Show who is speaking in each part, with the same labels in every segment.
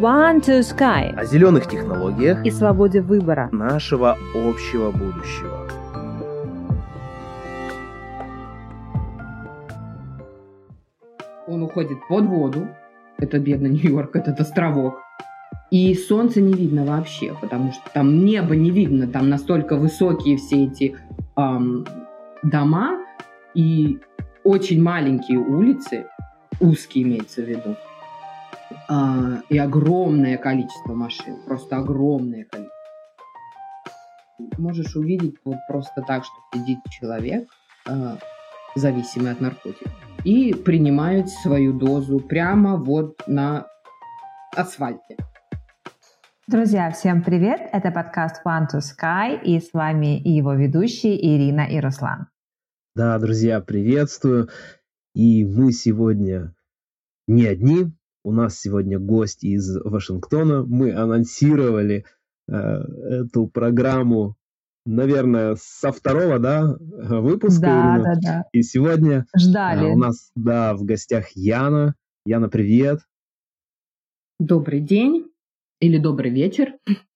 Speaker 1: One to Sky
Speaker 2: о зеленых технологиях
Speaker 1: и свободе выбора.
Speaker 2: нашего общего будущего.
Speaker 3: Он уходит под воду. Это бедный Нью-Йорк, этот островок. И солнца не видно вообще, потому что там небо не видно, там настолько высокие все эти ам, дома и очень маленькие улицы, узкие имеется в виду, а, и огромное количество машин, просто огромное количество. Можешь увидеть вот просто так, что сидит человек, а, зависимый от наркотиков, и принимает свою дозу прямо вот на асфальте.
Speaker 1: Друзья, всем привет! Это подкаст One to Sky и с вами его ведущие Ирина и Руслан.
Speaker 2: Да, друзья, приветствую. И мы сегодня не одни. У нас сегодня гость из Вашингтона. Мы анонсировали э, эту программу, наверное, со второго, да, выпуска.
Speaker 1: Да, да, да.
Speaker 2: И сегодня
Speaker 1: Ждали.
Speaker 2: э, у нас, да, в гостях Яна. Яна, привет.
Speaker 3: Добрый день или добрый вечер.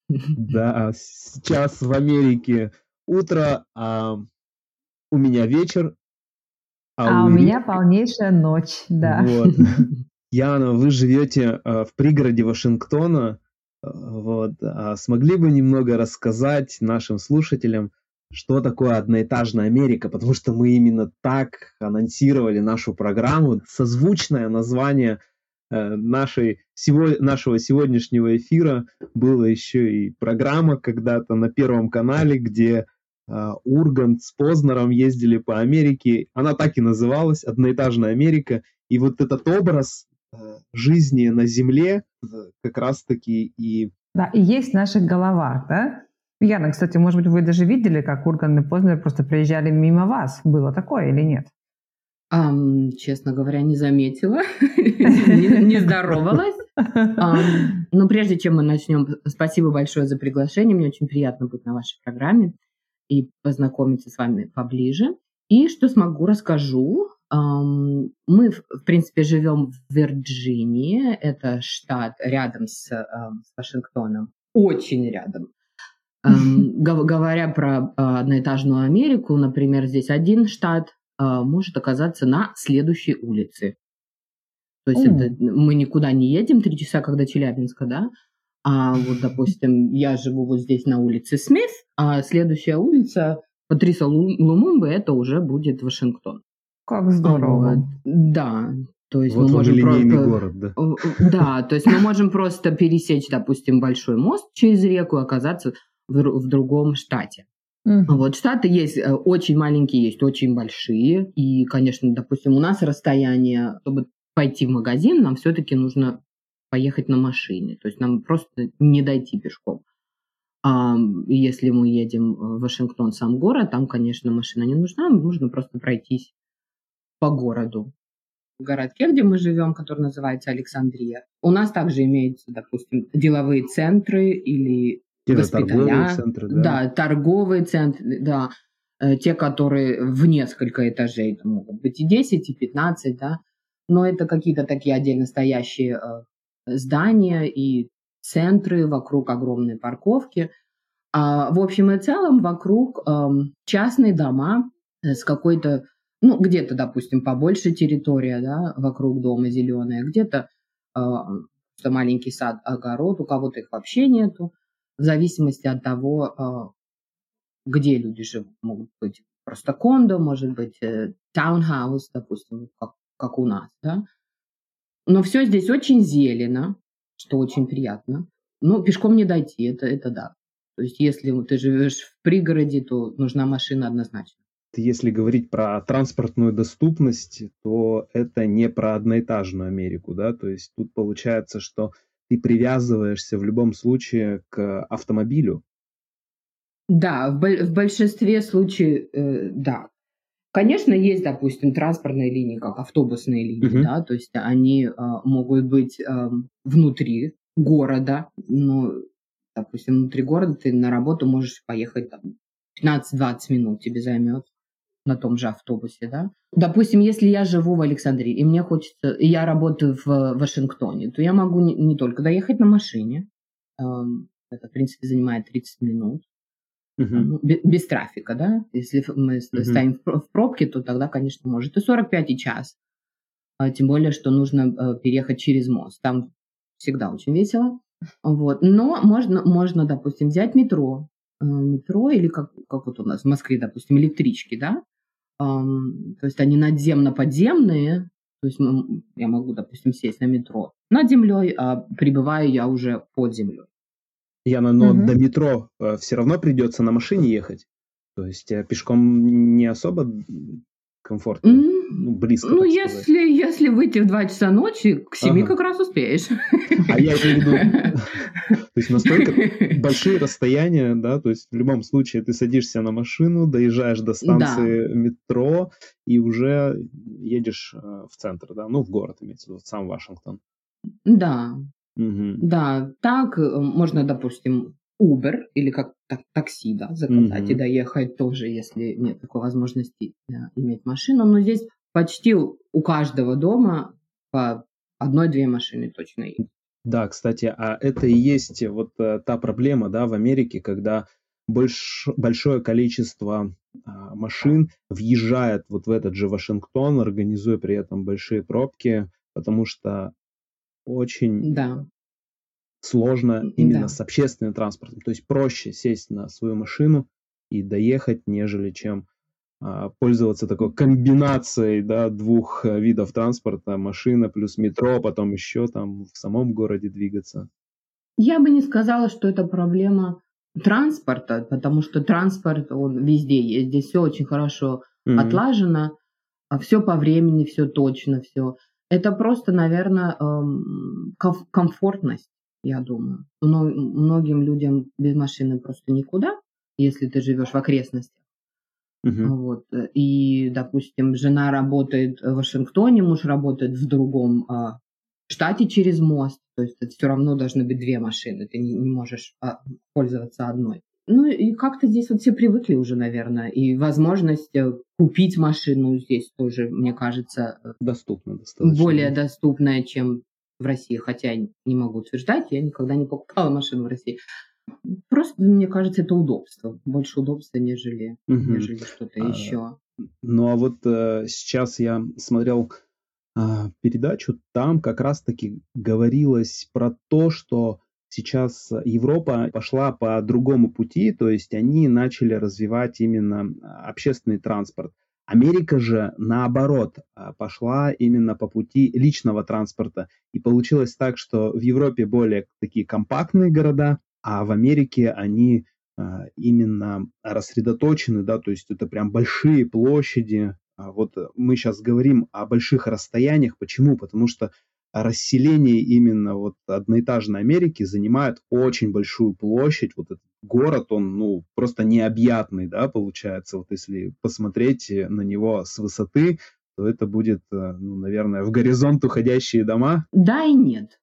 Speaker 2: Да, сейчас в Америке утро, а у меня вечер.
Speaker 1: А, у
Speaker 2: Ири-
Speaker 1: меня полнейшая ночь, да.
Speaker 2: Вот. Яна, вы живете э, в пригороде Вашингтона. Э, Вот. А смогли бы немного рассказать нашим слушателям, что такое одноэтажная Америка? Потому что мы именно так анонсировали нашу программу. Созвучное название э, нашей, сего- нашего сегодняшнего эфира было еще и программа когда-то на Первом канале, где Ургант с Познером ездили по Америке. Она так и называлась «Одноэтажная Америка». И вот этот образ жизни на Земле э, как раз-таки и
Speaker 1: Да, и есть в наших головах, да? Яна, кстати, может быть, вы даже видели, как Урган и Познер просто проезжали мимо вас. Было такое или нет?
Speaker 3: Ам, честно говоря, не заметила, не не здоровалась. Но прежде чем мы начнем, спасибо большое за приглашение. Мне очень приятно быть на вашей программе и познакомиться с вами поближе. И что смогу, расскажу. Мы, в принципе, живем в Вирджинии. Это штат рядом с, ам, с Вашингтоном. Очень рядом. Говоря про а, одноэтажную Америку, например, здесь один штат а, может оказаться на следующей улице. То есть это, мы никуда не едем три часа, когда Челябинска, да? А вот, допустим, я живу вот здесь на улице Смит, а следующая улица Патриса Лу- Лумумбы, это уже будет Вашингтон.
Speaker 1: Как здорово.
Speaker 3: Вот. Да, то есть
Speaker 2: вот
Speaker 3: мы можем
Speaker 2: линейный
Speaker 3: просто...
Speaker 2: город, да.
Speaker 3: Э, Да, то есть мы можем просто пересечь, допустим, большой мост через реку и оказаться в, в другом штате.
Speaker 1: Мгм.
Speaker 3: Вот штаты есть э, очень маленькие, есть очень большие. И, конечно, допустим, у нас расстояние, чтобы пойти в магазин, нам все-таки нужно поехать на машине. То есть нам просто не дойти пешком. А если мы едем в Вашингтон, сам город, там, конечно, машина не нужна, нужно просто пройтись по городу. В городке, где мы живем, который называется Александрия, у нас также имеются, допустим, деловые центры или
Speaker 2: Те
Speaker 3: госпиталя.
Speaker 2: торговые центры, да.
Speaker 3: Да, торговые центры, да. Э, Те, которые в несколько этажей, там могут быть и 10, и 15, да. Но это какие-то такие отдельно стоящие э, здания и центры, вокруг огромной парковки. А в общем и целом вокруг эм, частные дома э, с какой-то, ну, где-то, допустим, побольше территория, да, вокруг дома зеленая, где-то э, что маленький сад, огород, у кого-то их вообще нету в зависимости от того, а, где люди живут. Могут быть просто кондо, может быть э, таунхаус, допустим, как, как у нас, да. Но все здесь очень зелено, что очень приятно. Но пешком не дойти, это, это да. То есть если ты живешь в пригороде, то нужна машина однозначно.
Speaker 2: Если говорить про транспортную доступность, то это не про одноэтажную Америку, да, то есть тут получается, что ты привязываешься в любом случае к автомобилю.
Speaker 3: Да, в, в большинстве случаев, э, да. Конечно, есть, допустим, транспортные линии, как автобусные линии,
Speaker 2: Мгм.
Speaker 3: да, то есть они а, могут быть ам, внутри города, но, допустим, внутри города ты на работу можешь поехать там 15-20 минут тебе займет. На том же автобусе, да. Допустим, если я живу в Александрии, и мне хочется, и я работаю в Вашингтоне, то я могу не, не только доехать на машине, эм, это, в принципе, занимает 30 минут, uh-huh. без, без трафика, да. Если мы uh-huh. стоим в, пробке, то тогда, конечно, может и 45 и час. А, тем более, что нужно э, переехать через мост. Там всегда очень весело. Вот. Но можно, можно, допустим, взять метро, э, метро или как, как вот у нас в Москве, допустим, электрички, да, то есть они надземно-подземные, то есть я могу, допустим, сесть на метро над землей, а прибываю я уже под землей.
Speaker 2: Яна, но угу. до метро э, все равно придется на машине ехать. То есть э, пешком не особо комфортно, mm-hmm. Ну, близко.
Speaker 3: Ну, если, если выйти в 2 часа ночи, к 7 ага. как раз успеешь.
Speaker 2: А я имею в виду, то есть настолько большие расстояния, да, то есть в любом случае ты садишься на машину, доезжаешь до станции да. метро и уже едешь э, в центр, да, ну, в город, имеется в виду, сам Вашингтон.
Speaker 3: Да, угу. да, так э, можно, допустим, Uber или как так, такси, да, заказать mm-hmm. и доехать тоже, если нет такой возможности да, иметь машину. Но здесь почти у каждого дома по одной-две машины точно есть.
Speaker 2: Да, кстати, а это и есть вот э, та проблема, да, в Америке, когда больш, большое количество а, машин въезжает вот в этот же Вашингтон, организуя при этом большие пробки, потому что очень
Speaker 3: да
Speaker 2: сложно именно да. с общественным транспортом. То есть проще сесть на свою машину и доехать, нежели чем пользоваться такой комбинацией да, двух э, видов транспорта, машина плюс метро, потом еще там в самом городе двигаться.
Speaker 3: Я бы не сказала, что это проблема транспорта, потому что транспорт, он везде есть, здесь все очень хорошо mm-hmm. отлажено, а все по времени, все точно, все. Это просто, наверное, эм, комфортность я думаю. Но многим людям без машины просто никуда, если ты живешь в окрестностях. Uh-huh. Вот. И, допустим, жена работает в Вашингтоне, муж работает в другом а, штате через мост. То есть это все равно должны быть две машины. Ты не, не можешь а, пользоваться одной. Ну и как-то здесь вот все привыкли уже, наверное. И возможность э, купить машину здесь тоже, мне кажется,
Speaker 2: э, доступно достаточно.
Speaker 3: более доступная, чем в России, хотя не могу утверждать, я никогда не покупала машину в России. Просто, мне кажется, это удобство. Больше удобства, нежели, угу. нежели что-то а, еще.
Speaker 2: Ну а вот э, сейчас я смотрел э, передачу, там как раз-таки говорилось про то, что сейчас Европа пошла по другому пути, то есть они начали развивать именно общественный транспорт. Америка же, наоборот, а, пошла именно по пути личного транспорта. И получилось так, что в Европе более такие компактные города, а в Америке они а, именно рассредоточены, да, то есть это прям большие площади. А вот мы сейчас говорим о больших расстояниях. Почему? Потому что расселение именно вот одноэтажной Америки занимает очень большую площадь. Вот этот город, он, ну, просто необъятный, да, получается. Вот если посмотреть на него с высоты, то это будет, э, ну, наверное, в горизонт уходящие дома.
Speaker 3: Да и нет,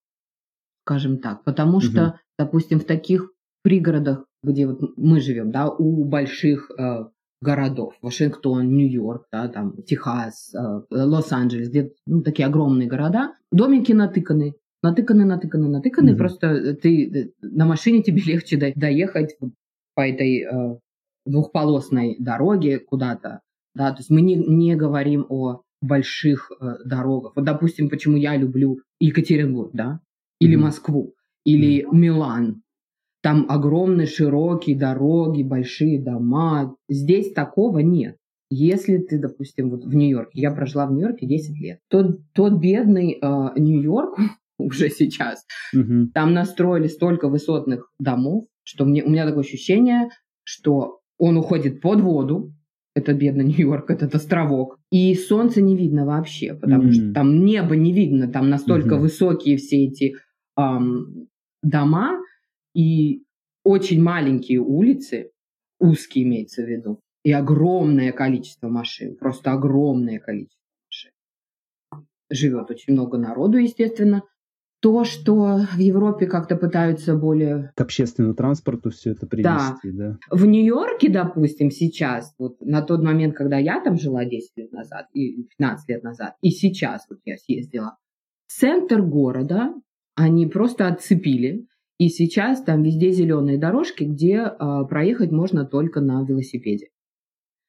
Speaker 3: скажем так. Потому что, угу. Допустим, в таких пригородах, где вот мы живем, да, у больших э, городов. Вашингтон, Нью-Йорк, да, там, Техас, э, Лос-Анджелес, где ну, такие огромные города. Домики натыканы, натыканы, натыканы, натыканы. Mm-hmm. Просто ты э, на машине тебе легче доехать по этой э, двухполосной дороге куда-то. Да, то есть мы не, не говорим о больших э, дорогах. Вот, допустим, почему я люблю Екатеринбург, да, или mm-hmm. Москву, или mm-hmm. Милан, там огромные широкие дороги, большие дома. Здесь такого нет. Если ты, допустим, вот в Нью-Йорке, я прожила в Нью-Йорке 10 лет, тот, тот бедный э, Нью-Йорк уже сейчас, угу. там настроили столько высотных домов, что мне, у меня такое ощущение, что он уходит под воду, это бедный Нью-Йорк, этот островок, и солнца не видно вообще, потому mm что там небо не видно, там настолько mm высокие все эти эм, дома, и очень маленькие улицы, узкие имеется в виду, и огромное количество машин, просто огромное количество машин. Живет очень много народу, естественно, то, что в Европе как-то пытаются более...
Speaker 2: К общественному транспорту все это привести, да?
Speaker 3: да? В Нью-Йорке, допустим, сейчас, вот на тот момент, когда я там жила 10 лет назад, и 15 лет назад, и сейчас вот я съездила, центр города они просто отцепили, и сейчас там везде зеленые дорожки, где э, проехать можно только на велосипеде.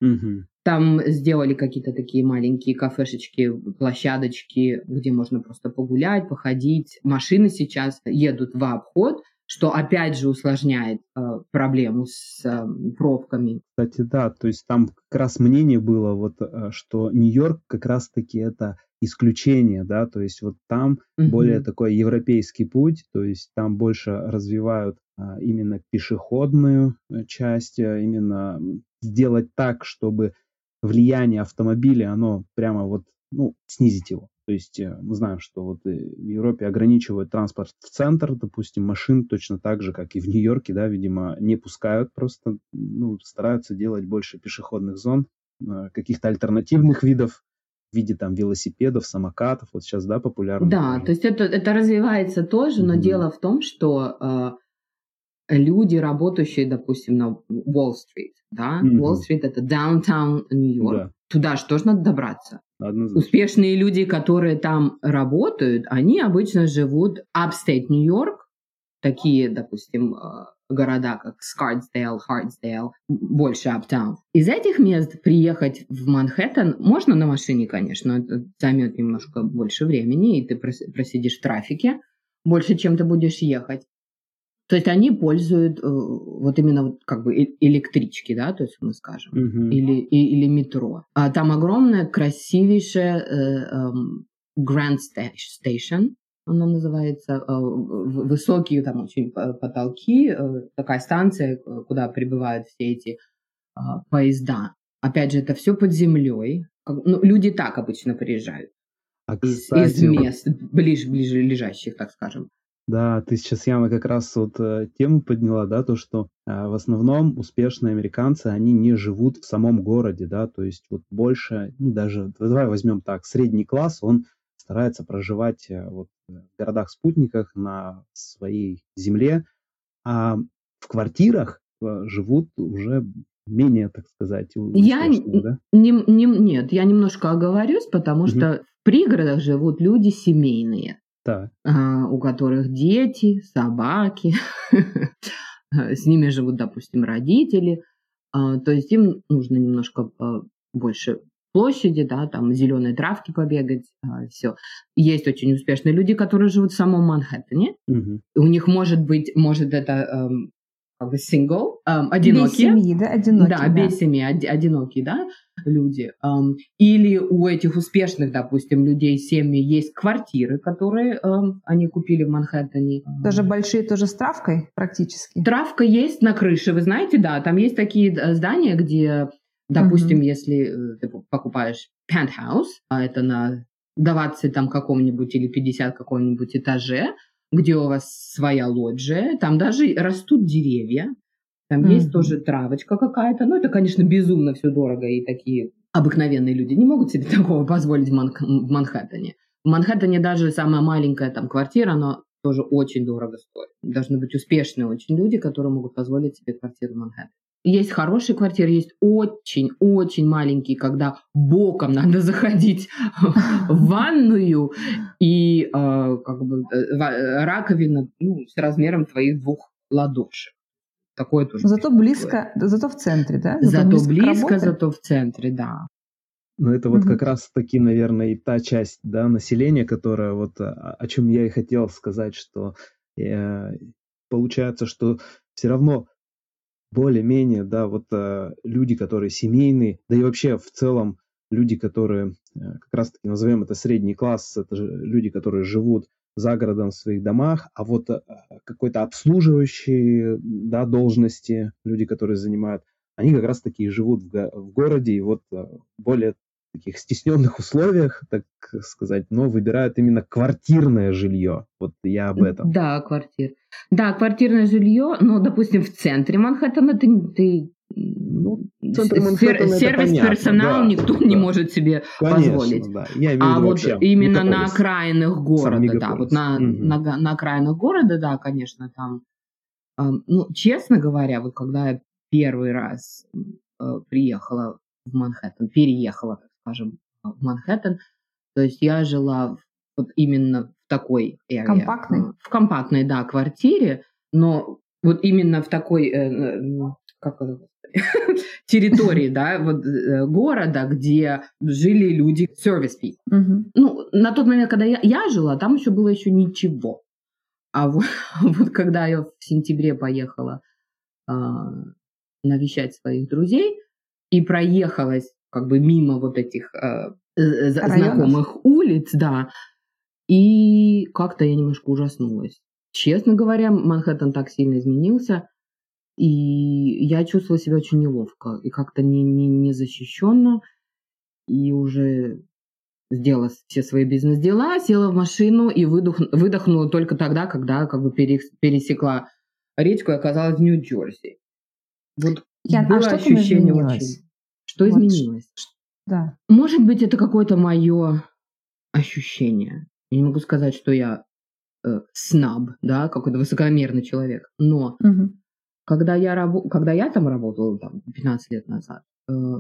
Speaker 2: Угу.
Speaker 3: Там сделали какие-то такие маленькие кафешечки, площадочки, где можно просто погулять, походить. Машины сейчас едут в обход, что опять же усложняет э, проблему с э, пробками.
Speaker 2: Кстати, да, то есть там как раз мнение было, вот, э, что Нью-Йорк как раз-таки это исключение, да, то есть вот там mm-hmm. более такой европейский путь, то есть там больше развивают а, именно пешеходную э, часть, а, именно сделать так, чтобы влияние автомобиля, оно прямо вот, ну, снизить его. То есть э, мы знаем, что вот э, в Европе ограничивают транспорт в центр, допустим, машин точно так же, как и в Нью-Йорке, да, видимо, не пускают просто, ну, стараются делать больше пешеходных зон, э, каких-то альтернативных видов в виде там велосипедов, самокатов, вот сейчас, да, популярно.
Speaker 3: Да, то есть это, это развивается тоже, но mm-hmm. дело в том, что э, люди, работающие, допустим, на Уолл-стрит, да, mm-hmm. Уолл-стрит это downtown Нью-Йорк, да. туда же тоже надо добраться. Однозначно. Успешные люди, которые там работают, они обычно живут upstate Нью-Йорк, такие, допустим, э, города, как Скарсдейл, Хартсдейл, больше Аптаун. Из этих мест приехать в Манхэттен можно на машине, конечно, это займет немножко больше времени, и ты просидишь в трафике больше, чем ты будешь ехать. То есть они пользуют э, вот именно вот как бы электрички, да, то есть мы скажем, uh-huh. или, и, или метро. А там огромная, красивейшая э, э, Grand Station, она называется, э, высокие там очень потолки, э, такая станция, э, куда прибывают все эти поезда. Опять же, это все под землей. Ну, люди так обычно приезжают. А, кстати, из, из мест, ближе, ближе лежащих, так скажем.
Speaker 2: Да, ты сейчас, Яна, как раз вот э, тему подняла, да, то, что э, в основном успешные американцы, они не живут в самом городе, да, то есть вот больше, ну, даже, давай возьмем так, средний класс, он старается проживать э, вот, в городах-спутниках на своей земле, а в квартирах э, живут уже менее, так сказать,
Speaker 3: я да? не, не, нет, я немножко оговорюсь, потому угу. что в пригородах живут люди семейные,
Speaker 2: так.
Speaker 3: А, у которых дети, собаки, с ними живут, допустим, родители, а, то есть им нужно немножко больше площади, да, там зеленые травки побегать, а, все. Есть очень успешные люди, которые живут в самом Манхэттене.
Speaker 2: Угу.
Speaker 3: У них может быть, может это эм, как бы single, эм, одинокие.
Speaker 1: Без семьи, да, одинокие.
Speaker 3: Да, да. без семьи, од- одинокие, да, люди. Эм, или у этих успешных, допустим, людей семьи есть квартиры, которые эм, они купили в Манхэттене.
Speaker 1: Тоже большие, тоже с травкой практически.
Speaker 3: Травка есть на крыше, вы знаете, да, там есть такие э, здания, где Допустим, mm-hmm. если э, ты покупаешь penthouse, а это на 20 там каком-нибудь или 50 каком-нибудь этаже, где у вас своя лоджия, там даже растут деревья, там mm-hmm. есть тоже травочка какая-то. Ну, это, конечно, безумно все дорого, и такие обыкновенные люди не могут себе такого позволить в, Ман- в Манхэттене. В Манхэттене даже самая маленькая там квартира, она тоже очень дорого стоит. Должны быть успешные очень люди, которые могут позволить себе квартиру в Манхэттене. Есть хорошие квартиры, есть очень-очень маленькие, когда боком надо заходить в ванную и а, как бы э, раковина ну, с размером твоих двух ладошек. Такое тоже.
Speaker 1: Зато близко, зато в центре, да?
Speaker 3: Зато, зато близко, близко зато в центре, да.
Speaker 2: Ну, это вот как раз таки, наверное, и та часть да, населения, которая вот о, о чем я и хотел сказать, что э, получается, что все равно более-менее, да, вот э, люди, которые семейные, да и вообще в целом люди, которые э, как раз-таки назовем это средний класс, это же люди, которые живут за городом в своих домах, а вот э, какой-то обслуживающие да, должности, люди, которые занимают, они как раз-таки живут в, в городе, и вот э, более таких стесненных условиях, так сказать, но выбирают именно квартирное жилье. Вот я об этом.
Speaker 3: Да, квартир. Да, квартирное жилье, но, допустим, в центре Манхэттена ты, ты
Speaker 2: Ну, центр Манхэттена это
Speaker 3: сервис
Speaker 2: понятно,
Speaker 3: персонал
Speaker 2: да,
Speaker 3: никто
Speaker 2: да.
Speaker 3: не может себе
Speaker 2: Конечно,
Speaker 3: позволить.
Speaker 2: да. Я имею
Speaker 3: А вот именно на окраинах города, да, вот на,
Speaker 2: Мгм.
Speaker 3: на, на окраинах города, да, конечно, там, ну, честно говоря, вот когда я первый раз э, приехала в Манхэттен, переехала, скажем, в Манхэттен, то есть я жила вот именно в такой area,
Speaker 1: Компактной?
Speaker 3: э, в компактной, да, квартире, но вот именно в такой, э, э, как это, территории, да, вот э, города, где жили люди service people.
Speaker 1: Мгм.
Speaker 3: Ну, на тот момент, когда я, я жила, там еще было еще ничего. А вот, вот когда я в сентябре поехала а, навещать своих друзей и проехалась как бы мимо вот этих а, э, за-
Speaker 1: Районов?
Speaker 3: знакомых улиц, да, и как-то я немножко ужаснулась. Честно говоря, Манхэттен так сильно изменился, и я чувствовала себя очень неловко и как-то не, не, не защищенно, и уже сделала все свои бизнес-дела, села в машину и выдох, выдохнула только тогда, когда как бы перес- пересекла речку и оказалась в Нью-Джерси. Вот
Speaker 1: а
Speaker 3: было
Speaker 1: что там
Speaker 3: ощущение очень... Что
Speaker 1: Вот
Speaker 3: изменилось?
Speaker 1: Да.
Speaker 3: Может быть, это какое-то мое ощущение. Я не могу сказать, что я э, снаб, да, какой-то высокомерный человек. Но
Speaker 1: Мгм.
Speaker 3: когда я, рабо- когда я там работала, там, 15 лет назад,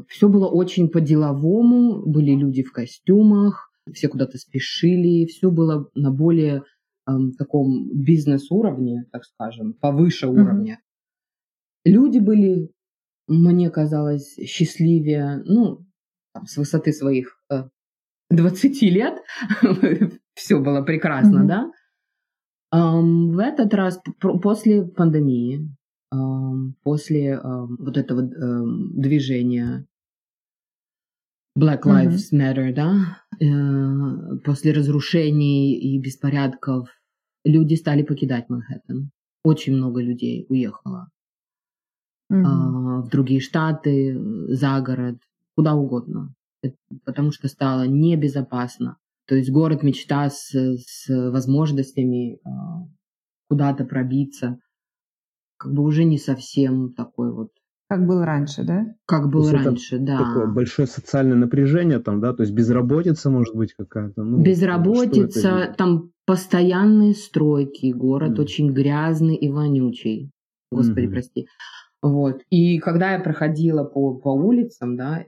Speaker 3: все было очень по-деловому, были люди в костюмах, все куда-то спешили, все было на более эм, таком бизнес-уровне, так скажем, повыше
Speaker 1: Мгм.
Speaker 3: уровня. Люди были, мне казалось, счастливее, ну, там, с высоты своих э, 20 лет все было прекрасно, да. В этот раз, после пандемии, после вот этого ам, движения Black. Lives Matter, да, э, после разрушений и беспорядков, люди стали покидать Манхэттен. Очень много людей уехало
Speaker 1: Мгм.
Speaker 3: а, в другие штаты, за город, куда угодно. Это- Потому что стало небезопасно. То есть город мечта с, с возможностями а, куда-то пробиться, как бы уже не совсем такой вот,
Speaker 1: Как было раньше, да?
Speaker 3: как было
Speaker 2: есть это
Speaker 3: раньше, да.
Speaker 2: Такое большое социальное напряжение там, да, то есть безработица может быть какая-то. Ну,
Speaker 3: Безработица, там постоянные стройки, город
Speaker 2: Мгм.
Speaker 3: очень грязный и вонючий. Господи,
Speaker 2: Мгм.
Speaker 3: прости. Вот. И когда я проходила по, по улицам, да,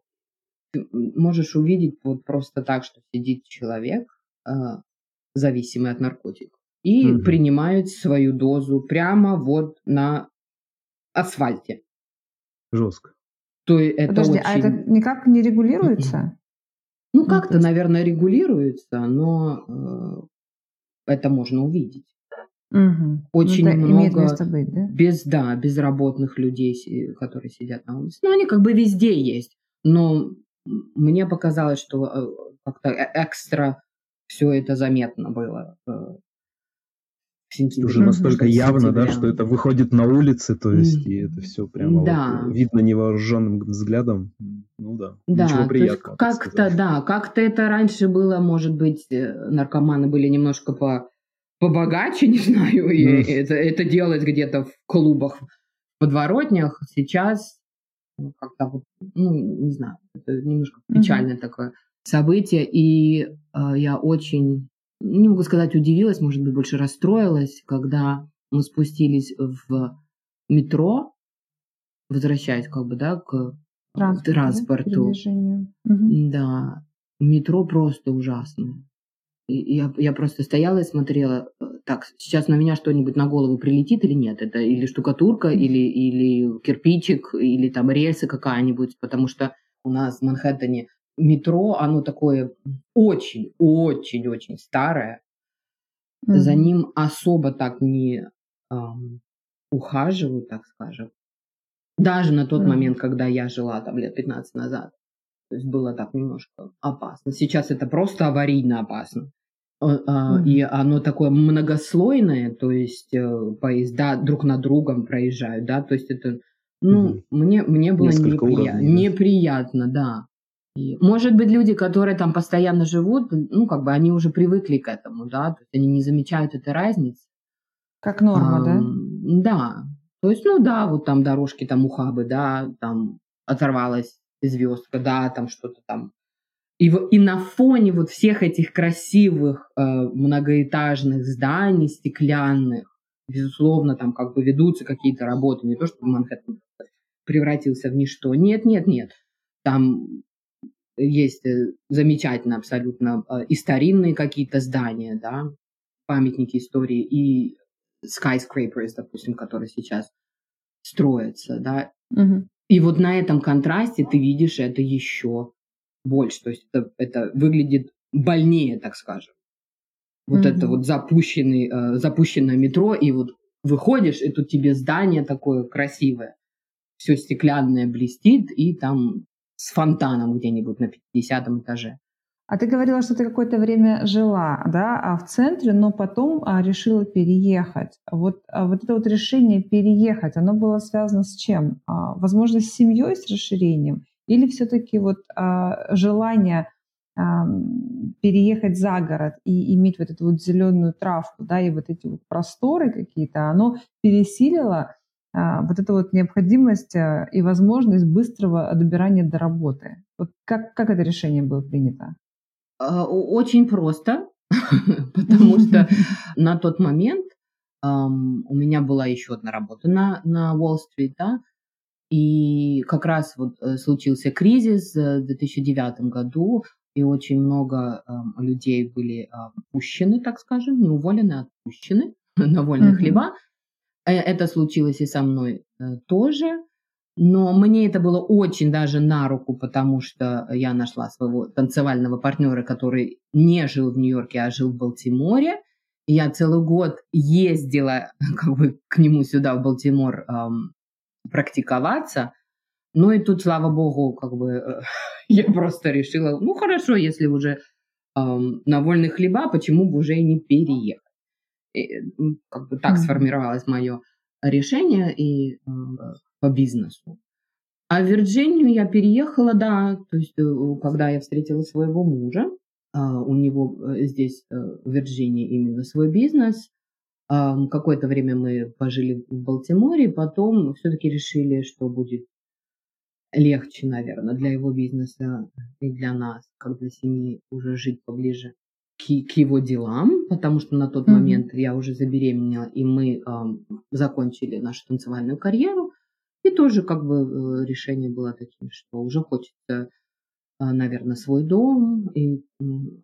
Speaker 3: ты можешь увидеть вот просто так, что сидит человек, э, зависимый от наркотиков, и
Speaker 2: Мгм.
Speaker 3: принимает свою дозу прямо вот на асфальте.
Speaker 2: Жестко.
Speaker 3: То есть это
Speaker 1: Подожди,
Speaker 3: очень...
Speaker 1: а это никак не регулируется?
Speaker 3: Ну,
Speaker 1: Ну,
Speaker 3: как-то, наверное, регулируется, но э, это можно увидеть.
Speaker 1: Мгм.
Speaker 3: Очень
Speaker 1: Ну,
Speaker 3: много
Speaker 1: место быть, да?
Speaker 3: без, да, безработных людей, си- которые сидят на улице. Ну, они как бы везде есть. Но мне показалось, что э, как-то э- экстра все это заметно было э, в сентябре.
Speaker 2: Уже настолько явно, да, что это выходит на улицы, то есть, и это все прямо вот,
Speaker 3: Да.
Speaker 2: э, видно невооруженным взглядом. Ну да,
Speaker 3: Да,
Speaker 2: ничего
Speaker 3: то есть
Speaker 2: приятного.
Speaker 3: как-то, да, как-то это раньше было, может быть, э, наркоманы были немножко по побогаче, не знаю, и это, это делать где-то в клубах, в подворотнях. Сейчас ну, как-то, вот, ну, не знаю, это немножко печальное такое событие, и э, я очень, не могу сказать, удивилась, может быть, больше расстроилась, когда мы спустились в метро, возвращаясь как бы, да, к
Speaker 1: Транспорт, да,
Speaker 3: транспорту.
Speaker 1: передвижению. Мгм.
Speaker 3: Да, метро просто ужасное. И Я, я просто стояла и смотрела, э, так, сейчас на меня что-нибудь на голову прилетит или нет? Это или штукатурка, или, или кирпичик, или там рельсы какая-нибудь, потому что у нас в Манхэттене метро, оно такое очень-очень-очень старое,
Speaker 1: Мгм.
Speaker 3: за ним особо так не ам, ухаживают, так скажем. Даже на тот
Speaker 1: Мгм.
Speaker 3: момент, когда я жила там лет 15 назад. То есть было так немножко опасно. Сейчас это просто аварийно опасно. А, а. И оно такое многослойное, то есть э, поезда друг на другом проезжают, да, то есть это, ну,
Speaker 2: Мгм.
Speaker 3: мне, мне было
Speaker 2: Несколько
Speaker 3: неприя-
Speaker 2: уровней, да.
Speaker 3: неприятно, да. И, может быть, люди, которые там постоянно живут, ну, как бы они уже привыкли к этому, да, то есть они не замечают этой разницы.
Speaker 1: Как норма, да?
Speaker 3: Ам, Да. То есть, ну да, вот там дорожки, там ухабы, да, там оторвалась звездка, да, там что-то там. И, и на фоне вот всех этих красивых э, многоэтажных зданий, стеклянных, безусловно, там как бы ведутся какие-то работы, не то, чтобы Манхэттен превратился в ничто. Нет, нет, нет. Там есть э, замечательно абсолютно э, и старинные какие-то здания, да, памятники истории, и skyscrapers, допустим, которые сейчас строятся, да. Угу. И вот на этом контрасте ты видишь это еще больше. То есть это, это выглядит больнее, так скажем. Вот mm это вот запущенный, э, запущенное метро, и вот выходишь, и тут тебе здание такое красивое. Все стеклянное блестит, и там с фонтаном где-нибудь на 50 этаже.
Speaker 1: А ты говорила, что ты какое-то время жила, да, а в центре, но потом а, решила переехать. Вот, а вот это вот решение переехать, оно было связано с чем? Возможно, с семьей, с расширением? Или все-таки вот желание переехать за город и иметь вот эту вот зеленую травку, да, и вот эти вот просторы какие-то, оно пересилило вот эту вот необходимость и возможность быстрого добирания до работы. Вот как, как это решение было принято?
Speaker 3: А, очень просто, потому что на тот момент у меня была еще одна работа на, на Уолл-стрит, да, и как раз вот э, случился кризис э, в 2009 году, и очень много людей были отпущены, так скажем, не уволены, отпущены на вольные mm-hmm. хлеба. Э, это случилось и со мной тоже. Но мне это было очень даже на руку, потому что я нашла своего танцевального партнера, который не жил в Нью-Йорке, а жил в Балтиморе. И я целый год ездила как бы, к нему сюда, в Балтимор, эм, практиковаться. Ну и тут, слава богу, как бы э, я просто решила, ну хорошо, если уже эм, на вольных хлеба, почему бы уже и не переехать. И, как бы так mm-hmm. сформировалось мое решение. И э, по бизнесу. А в Вирджинию я переехала, да, то есть э, когда я встретила своего мужа, а, у него э, здесь э, в Вирджинии именно свой бизнес. Какое-то время мы пожили в Балтиморе, потом все-таки решили, что будет легче, наверное, для его бизнеса и для нас, как для семьи, уже жить поближе к, к его делам, потому что на тот mm-hmm. момент я уже забеременела, и мы э, закончили нашу танцевальную карьеру. И тоже как бы э, решение было таким, что уже хочется, а, наверное, свой дом, и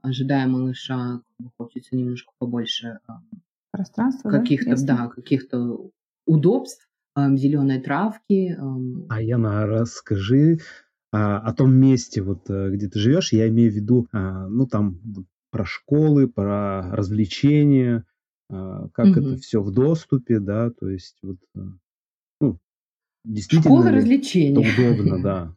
Speaker 3: ожидая малыша, хочется немножко побольше а,
Speaker 1: пространства,
Speaker 3: каких-то, да, да каких-то удобств, зеленой травки.
Speaker 2: А Яна, расскажи а, о том месте, вот э, где ты живешь, я имею в виду, ну там про школы, про развлечения, как угу. это все в доступе, да, то есть вот э,
Speaker 3: Действительно Школы развлечений.
Speaker 2: удобно, да.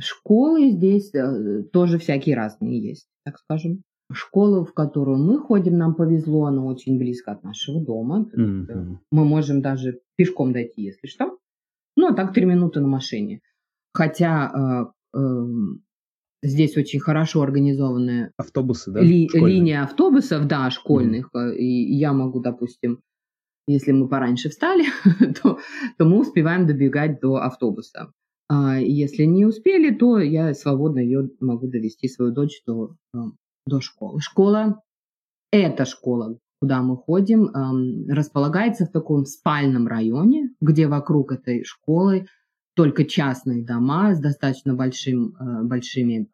Speaker 3: Школы здесь э, тоже всякие разные есть, так скажем. Школу, в которую мы ходим, нам повезло, она очень близко от нашего дома. Mm-hmm. Мы можем даже пешком дойти, если что. Ну, а так три минуты на машине. Хотя э, э, здесь очень хорошо организованные
Speaker 2: автобусы, да?
Speaker 3: Ли, линия автобусов, да, школьных. Mm-hmm. И я могу, допустим, если мы пораньше встали, то, то мы успеваем добегать до автобуса. А если не успели, то я свободно ее могу довести свою дочь до, э, до школы. Школа, эта школа, куда мы ходим, располагается в таком спальном районе, где вокруг этой школы только частные дома с достаточно большим, э, большими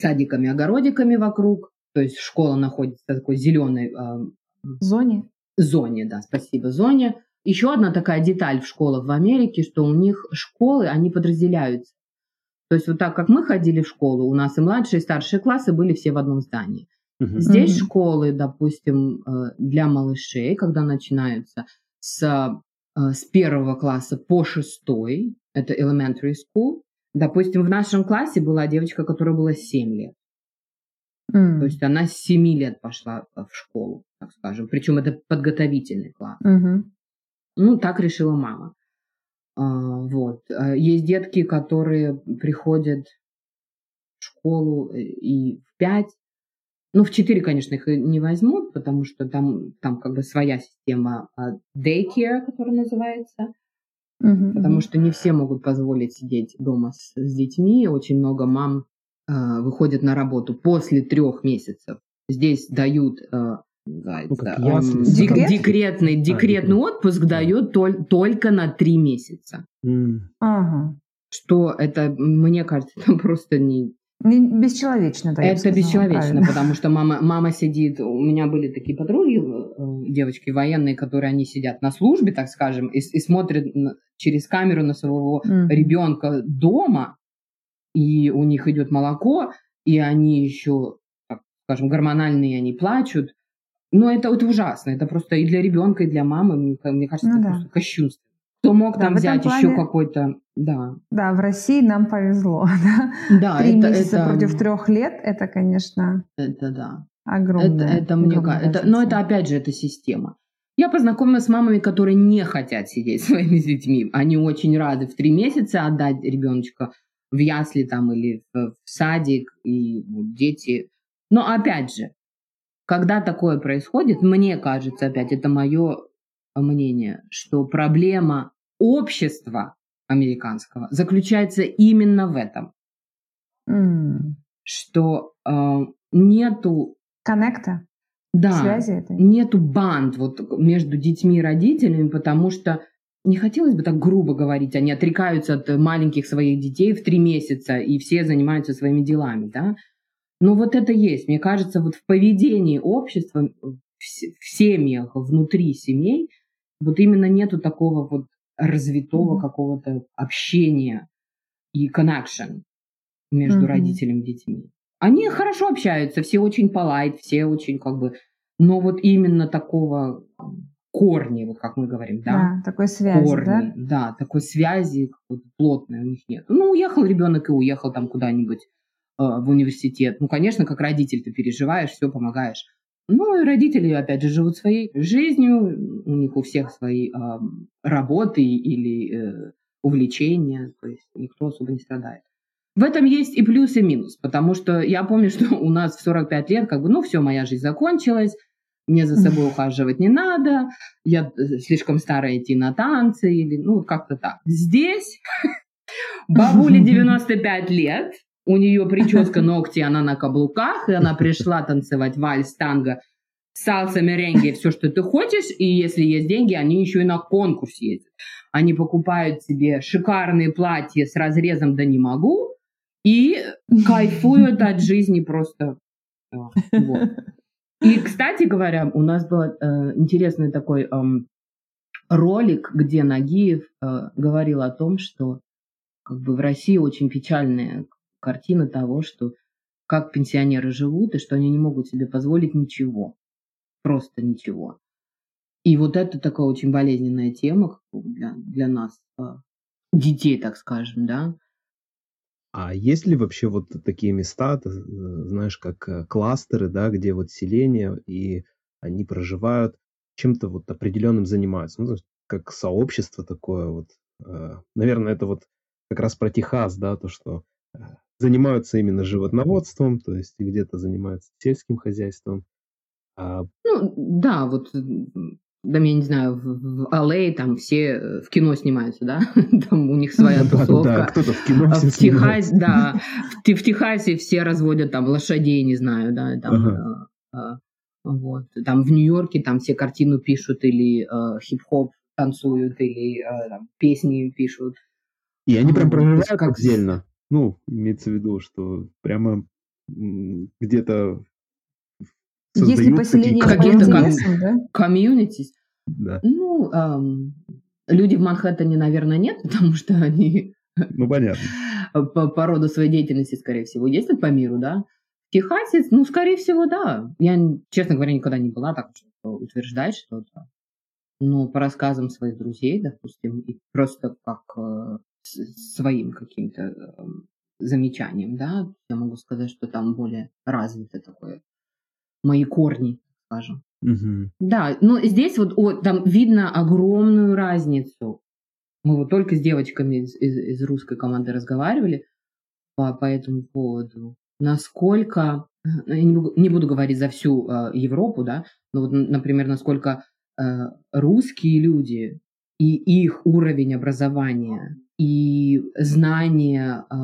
Speaker 3: садиками, огородиками вокруг. То есть школа находится в такой зеленой
Speaker 1: зоне.
Speaker 3: Зоне, да, спасибо, Зоне. Еще одна такая деталь в школах в Америке, что у них школы, они подразделяются. То есть вот так как мы ходили в школу, у нас и младшие, и старшие классы были все в одном здании. Uh-huh. Здесь uh-huh. школы, допустим, э, для малышей, когда начинаются с, э, с первого класса по шестой, это elementary school. Допустим, в нашем классе была девочка, которая была 7 лет. Mm. То есть она с 7 лет пошла в школу так скажем. Причем это подготовительный класс. Угу. Ну, так решила мама. А, вот. А, есть детки, которые приходят в школу э, и в 5, Ну, в четыре, конечно, их не возьмут, потому что там, там как бы своя система daycare, которая называется. Uh-huh, потому что не все могут позволить сидеть дома с, с детьми. Очень много мам выходят на работу после трех месяцев. Здесь дают uh, ну, как да, он, Декрет? декретный, декретный а, отпуск дает тол- только на три месяца.
Speaker 1: Mm. Ага.
Speaker 3: Что это, мне кажется, это просто не,
Speaker 1: Бесчеловечно, да.
Speaker 3: Это сказала, бесчеловечно, правильно. потому что мама, мама сидит. У меня были такие подруги, э, девочки военные, которые они сидят на службе, так скажем, и, и смотрят через камеру на своего mm. ребенка дома, и у них идет молоко, и они еще, так скажем, гормональные, они плачут. Но это, это ужасно. Это просто и для ребенка, и для мамы, мне, мне кажется, ну, это да. просто кощунство. Кто мог да, там взять плане... еще какой-то, да.
Speaker 1: Да, в России нам повезло.
Speaker 3: Да, да
Speaker 1: Три
Speaker 3: это,
Speaker 1: месяца
Speaker 3: это...
Speaker 1: против трех лет, это, конечно,
Speaker 3: это да.
Speaker 1: огромное.
Speaker 3: Это, это мне кажется, но это опять же это система. Я познакомилась с мамами, которые не хотят сидеть своими детьми. Они очень рады в три месяца отдать ребеночка в ясли там или в, в садик, и дети. Но опять же, когда такое происходит, мне кажется, опять это мое мнение, что проблема общества американского заключается именно в этом.
Speaker 1: Mm.
Speaker 3: Что э, нету...
Speaker 1: Коннекта?
Speaker 3: Да.
Speaker 1: Связи этой?
Speaker 3: Нету банд вот между детьми и родителями, потому что не хотелось бы так грубо говорить, они отрекаются от маленьких своих детей в три месяца, и все занимаются своими делами, да. Но вот это есть. Мне кажется, вот в поведении общества, в семьях, внутри семей, вот именно нету такого вот развитого mm-hmm. какого-то общения и connection между mm-hmm. родителями и детьми. Они хорошо общаются, все очень polite, все очень как бы... Но вот именно такого корни, вот как мы говорим, да?
Speaker 1: Да, такой связи, корни, да?
Speaker 3: Да, такой связи вот, плотной у них нет. Ну, уехал ребенок и уехал там куда-нибудь э, в университет. Ну, конечно, как родитель ты переживаешь, все помогаешь. Ну и родители, опять же, живут своей жизнью, у них у всех свои э, работы или э, увлечения, то есть никто особо не страдает. В этом есть и плюс, и минус, потому что я помню, что у нас в 45 лет, как бы, ну все, моя жизнь закончилась, мне за собой ухаживать не надо, я э, слишком старая идти на танцы, или ну как-то так. Здесь бабуле 95 лет, у нее прическа, ногти, она на каблуках, и она пришла танцевать вальс, танго, салса, меренги, все, что ты хочешь, и если есть деньги, они еще и на конкурс ездят. Они покупают себе шикарные платья с разрезом «да не могу» и кайфуют от жизни просто. Вот. И, кстати говоря, у нас был э, интересный такой э, ролик, где Нагиев э, говорил о том, что как бы в России очень печальная картина того, что как пенсионеры живут и что они не могут себе позволить ничего. Просто ничего. И вот это такая очень болезненная тема для, для нас, а, детей, так скажем, да.
Speaker 2: А есть ли вообще вот такие места, ты знаешь, как э, кластеры, да, где вот селение, и они проживают, чем-то вот определенным занимаются, ну, как сообщество такое вот. Э, наверное, это вот как раз про Техас, да, то, что э, занимаются именно животноводством, то есть где-то занимаются сельским хозяйством.
Speaker 3: А... Ну, да, вот там, я не знаю, в, в LA там все э, в кино снимаются, да? Там у них своя тусовка. Да,
Speaker 2: кто-то в кино
Speaker 3: а В Техасе, да. В, в Техасе все разводят там лошадей, не знаю, да, там, ага. а, вот. Там в Нью-Йорке там все картину пишут или а, хип-хоп танцуют, или а, там, песни пишут.
Speaker 2: И они прям проживают как отдельно. Ну, имеется в виду, что прямо где-то
Speaker 1: есть ли поселения каких-то да?
Speaker 3: комьюнитис?
Speaker 2: Да.
Speaker 3: Ну, эм, люди в Манхэттене, наверное, нет, потому что они...
Speaker 2: Ну, понятно.
Speaker 3: По, по роду своей деятельности, скорее всего, ездят по миру, да? В Техасе, ну, скорее всего, да. Я, честно говоря, никогда не была так, что утверждать что-то. Но по рассказам своих друзей, допустим, и просто как э, своим каким-то э, замечанием, да, я могу сказать, что там более развито такое мои корни, скажем.
Speaker 2: Угу.
Speaker 3: Да, но здесь вот о, там видно огромную разницу. Мы вот только с девочками из, из, из русской команды разговаривали по, по этому поводу. насколько, я не буду, не буду говорить за всю э, Европу, да, но вот, например, насколько э, русские люди и их уровень образования и знания э,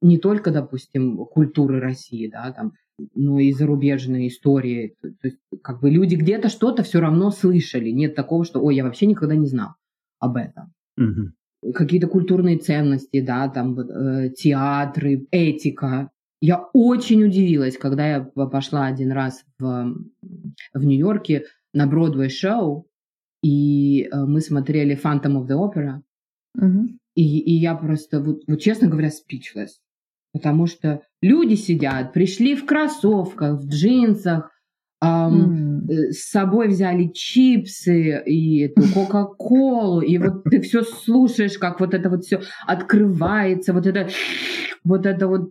Speaker 3: не только, допустим, культуры России, да, там, но и зарубежной истории. То, то есть, как бы люди где-то что-то все равно слышали. Нет такого, что, ой, я вообще никогда не знал об этом.
Speaker 2: Мгм.
Speaker 3: Какие-то культурные ценности, да, там э, театры, этика. Я очень удивилась, когда я пошла один раз в, в Нью-Йорке на Бродвей шоу, и э, мы смотрели Phantom of the Opera,
Speaker 1: Мгм.
Speaker 3: И, и я просто, вот, вот честно говоря, speechless. Потому что люди сидят, пришли в кроссовках, в джинсах, ам,
Speaker 1: М.
Speaker 3: э, с собой взяли чипсы и эту кока-колу, и вот ты все слушаешь, как вот это вот все открывается, вот это, вот это вот.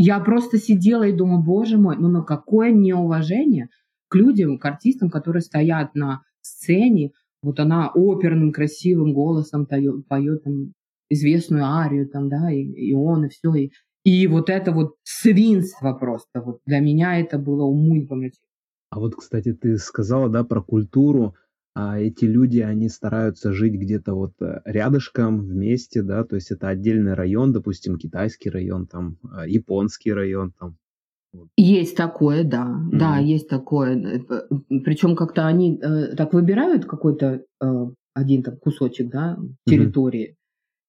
Speaker 3: Я просто сидела и думаю, боже мой, ну на какое неуважение к людям, к артистам, которые стоят на сцене, вот она оперным красивым голосом поет там известную арию, там, да, и, и он, и все, и, и вот это вот свинство просто, вот для меня это было помрачительно.
Speaker 2: А вот, кстати, ты сказала, да, про культуру. А эти люди, они стараются жить где-то вот э, рядышком, вместе, да, то есть это отдельный район, допустим, китайский район, там, э, японский район, там.
Speaker 3: Есть такое, да, да,
Speaker 2: Мгм.
Speaker 3: есть такое. Причем как-то они э, так выбирают какой-то э, один там кусочек, да, территории,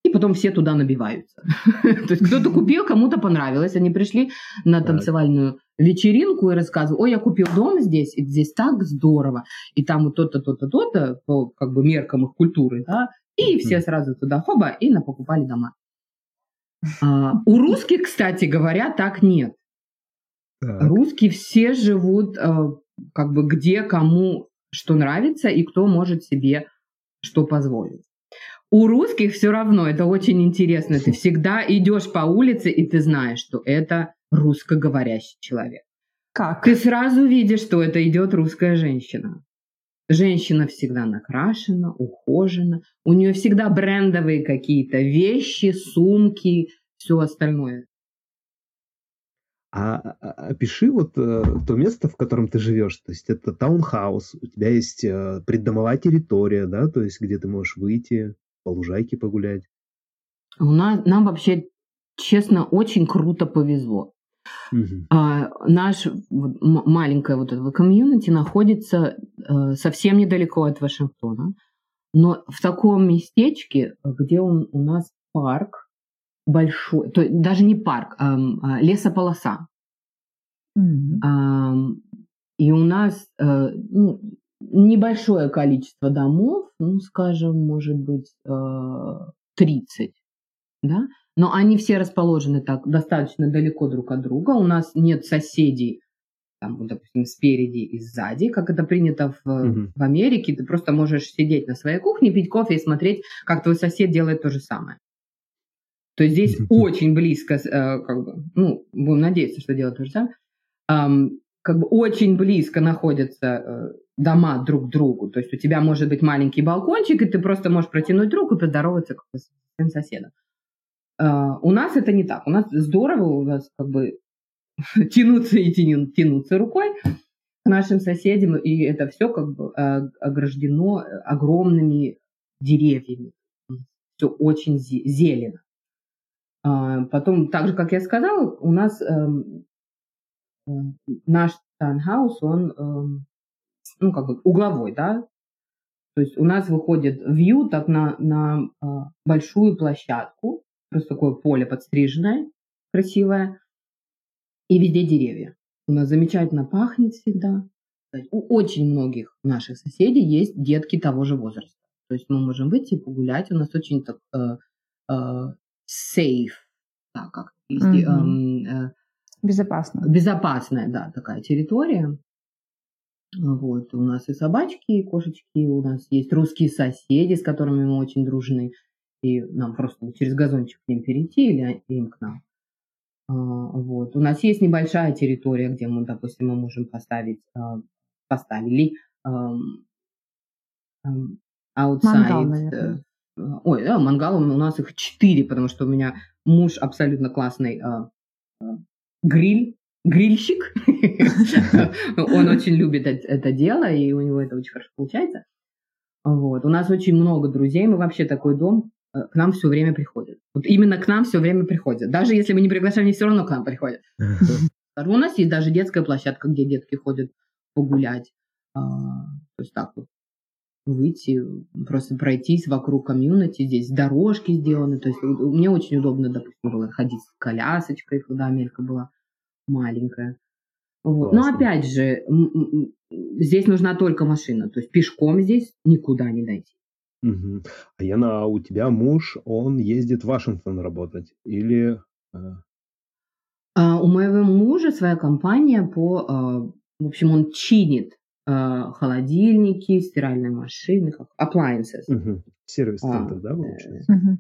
Speaker 3: и потом все туда набиваются. То есть кто-то купил, кому-то понравилось, они пришли на танцевальную вечеринку и рассказывают, ой, я купил дом здесь, и здесь так здорово, и там вот то-то, то-то, то-то, по как бы меркам их культуры, да, и все сразу туда хоба и напокупали дома. А, у русских, кстати говоря, так нет.
Speaker 2: Так.
Speaker 3: Русские все живут э, как бы где кому что нравится и кто может себе что позволить. У русских все равно это очень интересно. Ты всегда идешь по улице и ты знаешь, что это русскоговорящий человек.
Speaker 1: Как?
Speaker 3: Ты сразу видишь, что это идет русская женщина. Женщина всегда накрашена, ухожена. У нее всегда брендовые какие-то вещи, сумки, все остальное.
Speaker 2: А, а- опиши вот э, то место, в котором ты живешь. То есть это таунхаус, у тебя есть э, преддомовая территория, да, то есть где ты можешь выйти, по лужайке погулять.
Speaker 3: У нас, нам вообще, честно, очень круто повезло.
Speaker 2: Мгм.
Speaker 3: А, наш вот м- маленькое вот это комьюнити находится э, совсем недалеко от Вашингтона, но в таком местечке, где он, у нас парк большой, то есть даже не парк, а, а, лесополоса.
Speaker 1: М.
Speaker 3: Ам, И у нас э, ну, небольшое количество домов, ну, скажем, может быть, э, 30, да, но они все расположены так достаточно далеко друг от друга. У нас нет соседей, там, допустим, спереди и сзади, как это принято в,
Speaker 2: Мгм.
Speaker 3: в Америке. Ты просто можешь сидеть на своей кухне, пить кофе и смотреть, как твой сосед делает то же самое. То есть здесь очень близко, э, как бы, ну, будем надеяться, что делает то же самое, ам, как бы очень близко находятся э, дома друг к другу. То есть у тебя может быть маленький балкончик, и ты просто можешь протянуть руку и поздороваться как с своим соседом. А, у нас это не так. У нас здорово, у нас как бы тянуться и тяну- тянуться рукой к нашим соседям, и это все как бы э, ограждено э, огромными деревьями. Все очень зе- зелено. А, Потом, так же, как я сказала, у нас эм, э, наш таунхаус, он эм, ну, как бы угловой, да, то есть у нас выходит вью так на, на а, большую площадку, просто такое поле подстриженное, красивое, и везде деревья. У нас замечательно пахнет всегда. У очень многих наших соседей есть детки того же возраста. То есть мы можем выйти и погулять. У нас очень так э, э, safe, да, как
Speaker 1: Мгм.
Speaker 3: эм, э,
Speaker 1: Безопасно.
Speaker 3: безопасная, да, такая территория. Вот, у нас и собачки, и кошечки, у нас есть русские соседи, с которыми мы очень дружны, и нам просто через газончик к ним перейти или им к нам. А, Вот. У нас есть небольшая территория, где мы, допустим, мы можем поставить, а, поставили
Speaker 1: Мангал,
Speaker 3: э, Ой, да, мангал у нас их четыре, потому что у меня муж абсолютно классный а, гриль, грильщик. Он очень любит это дело, и у него это очень хорошо получается. Вот. У нас очень много друзей, мы вообще такой дом, э, к нам все время приходят. Вот именно к нам все время приходят. Даже если мы не приглашаем, они все равно к нам приходят. У нас есть даже детская площадка, где детки ходят погулять. А, то есть так вот выйти, просто пройтись вокруг комьюнити. Здесь дорожки сделаны. То есть мне очень удобно, допустим, было ходить с колясочкой, когда Амелька была маленькая. Вот. Но опять же, здесь нужна только машина. То есть пешком здесь никуда не дойти.
Speaker 2: Угу. А Яна, а у тебя муж, он ездит в Вашингтон работать? Или...
Speaker 3: Э? А, у моего мужа своя компания по... А, в общем, он чинит а, холодильники, стиральные машины, как appliances.
Speaker 2: Угу. Сервис-центр, а, да, получается? Угу.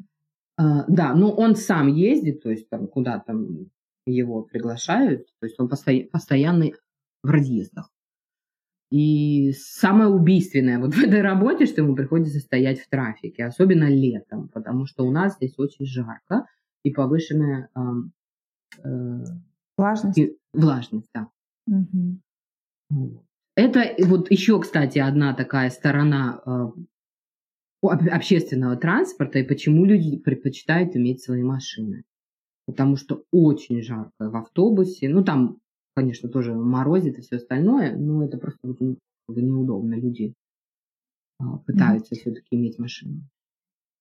Speaker 3: А, да, но он сам ездит, то есть там куда там его приглашают, то есть он посто... постоянно в разъездах. И самое убийственное вот в этой работе, что ему приходится стоять в трафике, особенно летом, потому что у нас здесь очень жарко и повышенная
Speaker 1: э, влажность. И,
Speaker 3: влажность, да. Угу. Это вот еще, кстати, одна такая сторона э, общественного транспорта и почему люди предпочитают иметь свои машины. Потому что очень жарко в автобусе. Ну, там конечно, тоже морозит и все остальное, но это просто неудобно. Люди а, пытаются mm-hmm. все-таки иметь машину.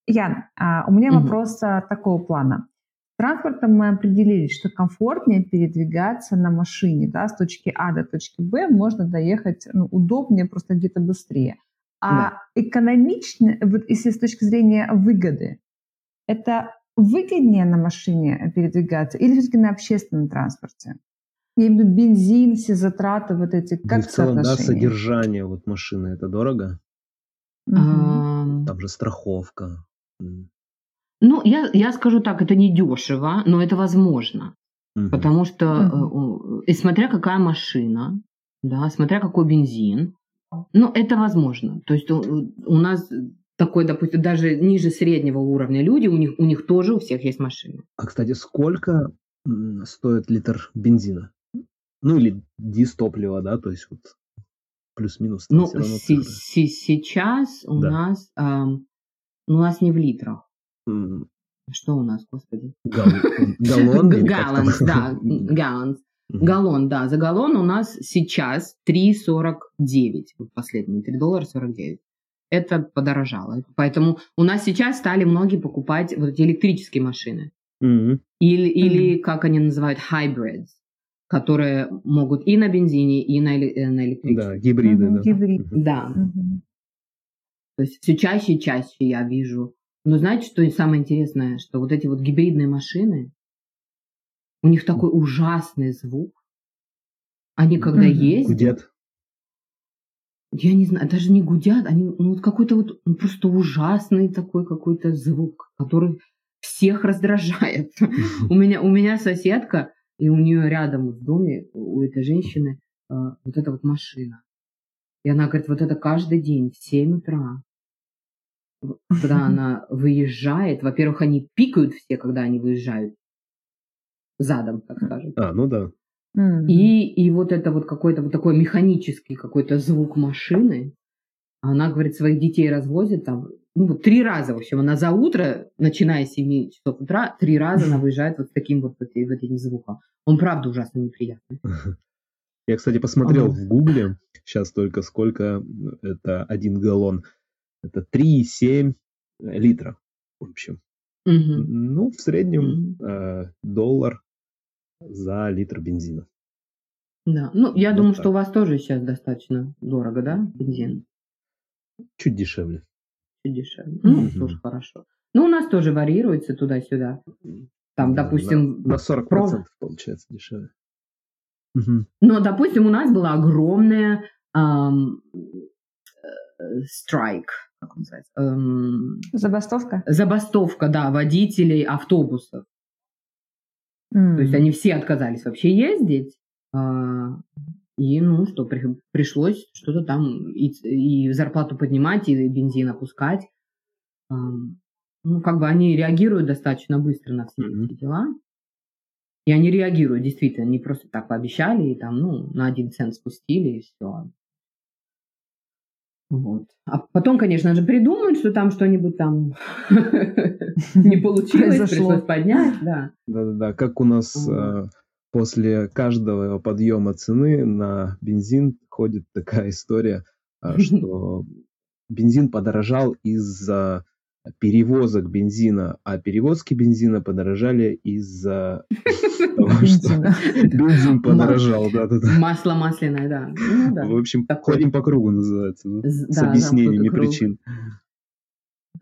Speaker 1: Ян, а у меня mm-hmm. вопрос а, такого плана. Транспортом мы определились, что комфортнее передвигаться на машине, да, с точки А до точки Б можно доехать ну, удобнее, просто где-то быстрее. А да. экономично, вот если с точки зрения выгоды, это выгоднее на машине передвигаться или все-таки на общественном транспорте? Я имею в виду бензин, все затраты вот эти, как
Speaker 2: в целом, да, содержание вот машины, это дорого?
Speaker 3: Угу.
Speaker 2: Там же страховка.
Speaker 3: Ну, я, я скажу так, это не дешево, но это возможно. Угу. Потому что, угу. и смотря какая машина, да, смотря какой бензин, ну, это возможно. То есть у, у нас такой, допустим, даже ниже среднего уровня люди, у них, у них тоже у всех есть машины.
Speaker 2: А, кстати, сколько стоит литр бензина? Ну или дистоплива, да, то есть вот плюс-минус.
Speaker 3: Ну, си- си- сейчас у да. нас, эм, у нас не в литрах. Mm. Что у нас, господи?
Speaker 2: Галлон?
Speaker 3: Галлонс, да, галлонс. Галлон, да, за галлон у нас сейчас 3,49, вот последний, 3 доллара 49. Это подорожало. Поэтому у нас сейчас стали многие покупать вот эти электрические машины. Mm-hmm. Или, или, как они называют, hybrids которые могут и на бензине, и на, э, на электричестве.
Speaker 2: Да, гибриды. Угу, да.
Speaker 3: Гибрид. Да. Угу. То есть все чаще и чаще я вижу. Но знаете, что самое интересное? Что вот эти вот гибридные машины, у них такой ужасный звук. Они когда угу. ездят...
Speaker 2: Гудят.
Speaker 3: Я не знаю, даже не гудят, они ну, вот какой-то вот ну, просто ужасный такой какой-то звук, который всех раздражает. У меня, у меня соседка, и у нее рядом в доме, у этой женщины, э, вот эта вот машина. И она говорит, вот это каждый день в 7 утра. Когда она выезжает, во-первых, они пикают все, когда они выезжают задом, так скажем.
Speaker 2: А, ну да.
Speaker 3: И, и вот это вот какой-то вот такой механический какой-то звук машины. Она, говорит, своих детей развозит там ну, вот три раза, в общем, она за утро, начиная с 7 часов утра, три раза она выезжает вот с таким вот, вот, вот этим звуком. Он, правда, ужасно неприятный.
Speaker 2: Я, кстати, посмотрел ага. в Гугле сейчас только сколько это один галлон. Это 3,7 литра, в общем. Угу. Ну, в среднем угу. э, доллар за литр бензина.
Speaker 3: Да, ну, я вот думаю, так. что у вас тоже сейчас достаточно дорого, да, бензин?
Speaker 2: Чуть дешевле
Speaker 3: чуть дешевле. Ну, mm-hmm. тоже хорошо. Ну, у нас тоже варьируется туда-сюда. Там, допустим...
Speaker 2: На, на 40% про... получается дешевле.
Speaker 3: Угу. Но, допустим, у нас была огромная эм, страйк, как он называется? Эм,
Speaker 1: забастовка?
Speaker 3: Забастовка, да, водителей автобусов. Mm. То есть они все отказались вообще ездить. Э, и, ну, что, при, пришлось что-то там и, и зарплату поднимать, и бензин опускать. Ну, как бы они реагируют достаточно быстро на все mm-hmm. эти дела. И они реагируют, действительно, не просто так пообещали, и там, ну, на один цент спустили, и все. Вот. А потом, конечно же, придумают, что там что-нибудь там не получилось, пришлось поднять, да.
Speaker 2: Да-да-да, как у нас э, после каждого подъема цены на бензин ходит такая история, э, что бензин подорожал из-за перевозок бензина, а перевозки бензина подорожали из-за того, что бензин подорожал.
Speaker 3: Масло масляное, да.
Speaker 2: Ну В общем, ходим по кругу называется, с объяснениями причин.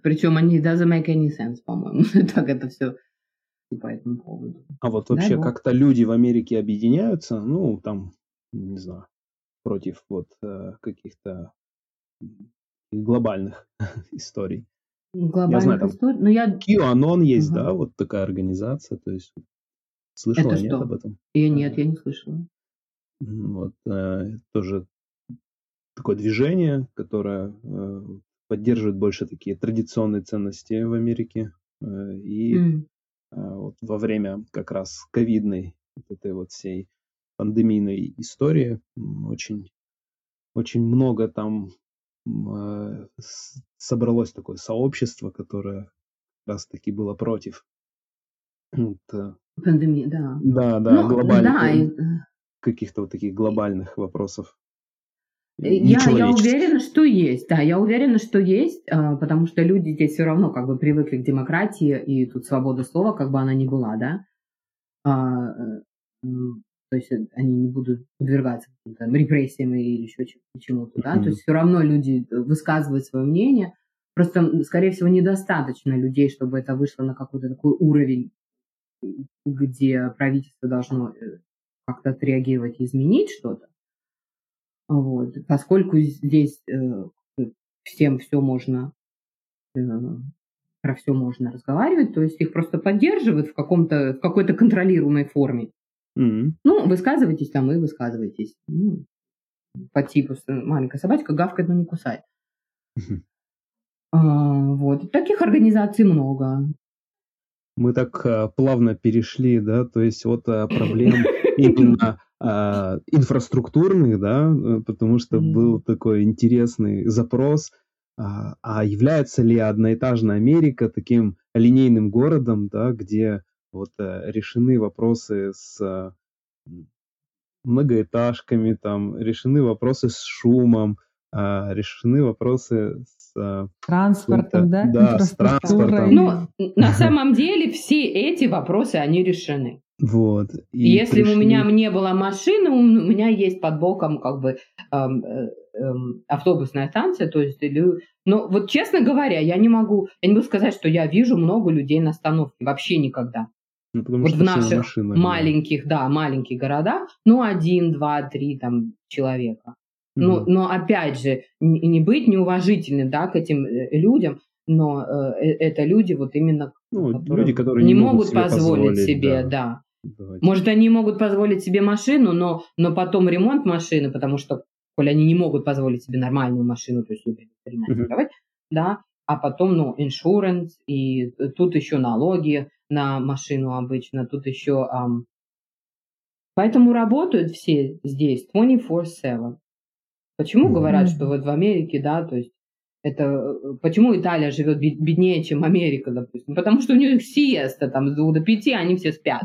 Speaker 3: Причем они doesn't make any sense, по-моему. так это все по этому поводу.
Speaker 2: А вот вообще как-то люди в Америке объединяются, ну, там, не знаю, против вот э, каких-то глобальных историй.
Speaker 3: Глобальных я знаю, там историй? Но я...
Speaker 2: QAnon есть, угу. да, вот такая организация, то есть слышала
Speaker 3: Это
Speaker 2: нет
Speaker 3: что?
Speaker 2: об этом?
Speaker 3: Я нет, я не слышала.
Speaker 2: Вот, э, тоже такое движение, которое э, поддерживает больше такие традиционные ценности в Америке. Э, и mm. э, вот во время как раз ковидной вот этой вот всей пандемийной истории очень, очень много там э, собралось такое сообщество, которое как раз-таки было против.
Speaker 3: Вот, э, Пандемии, да.
Speaker 2: Да, да, ну, глобальных, да, и... каких-то вот таких глобальных вопросов.
Speaker 3: Э, я, я уверена, что есть, да, я уверена, что есть, а, потому что люди здесь все равно как бы привыкли к демократии, и тут свобода слова, как бы она ни была, да. То есть они не будут подвергаться там, репрессиям или еще чему-то, да, то есть все равно люди высказывают свое мнение, просто, скорее всего, недостаточно людей, чтобы это вышло на какой-то такой уровень, где правительство должно э, как-то отреагировать и изменить что-то. Вот. Поскольку здесь э, всем все можно, э, про все можно разговаривать, то есть их просто поддерживают в, каком-то, в какой-то контролируемой форме. Mm-hmm. Ну, высказывайтесь там и высказывайтесь. Ну, по типу маленькая собачка гавкает, но не кусает. Mm-hmm. А, вот. Таких организаций много.
Speaker 2: Мы так а, плавно перешли, да, то есть вот а, проблем именно а, инфраструктурных, да, э, потому что mm-hmm. был такой интересный запрос, а, а является ли одноэтажная Америка таким линейным городом, да, где вот э, решены вопросы с э, многоэтажками, там решены вопросы с шумом, а, решены вопросы с
Speaker 1: э, транспортом, да?
Speaker 2: Да, с транспортом.
Speaker 3: Ну, на самом деле все эти вопросы, они решены.
Speaker 2: Вот.
Speaker 3: И Если пришли... у меня не было машины, у меня есть под боком как бы эм, эм, автобусная станция, то есть или... Но вот честно говоря, я не могу, я не могу сказать, что я вижу много людей на остановке, вообще никогда. Ну, вот в наших машина, маленьких, да. да, маленьких городах, ну, один, два, три там человека. Mm-hmm. Но, но опять же, не, не быть неуважительным, да, к этим э, людям, но э, э, это люди вот именно,
Speaker 2: ну, люди, которые
Speaker 3: не, не могут себе позволить, позволить себе, да. да. Давайте. Может, они могут позволить себе машину, но, но потом ремонт машины, потому что, коли они не могут позволить себе нормальную машину, то есть ремонтировать, mm-hmm. да, а потом, ну, иншуранс, и тут еще налоги на машину обычно, тут еще... Um... Поэтому работают все здесь 24-7. Почему mm-hmm. говорят, что вот в Америке, да, то есть это почему Италия живет беднее, чем Америка, допустим? Потому что у них сиеста там с двух до пяти, они все спят,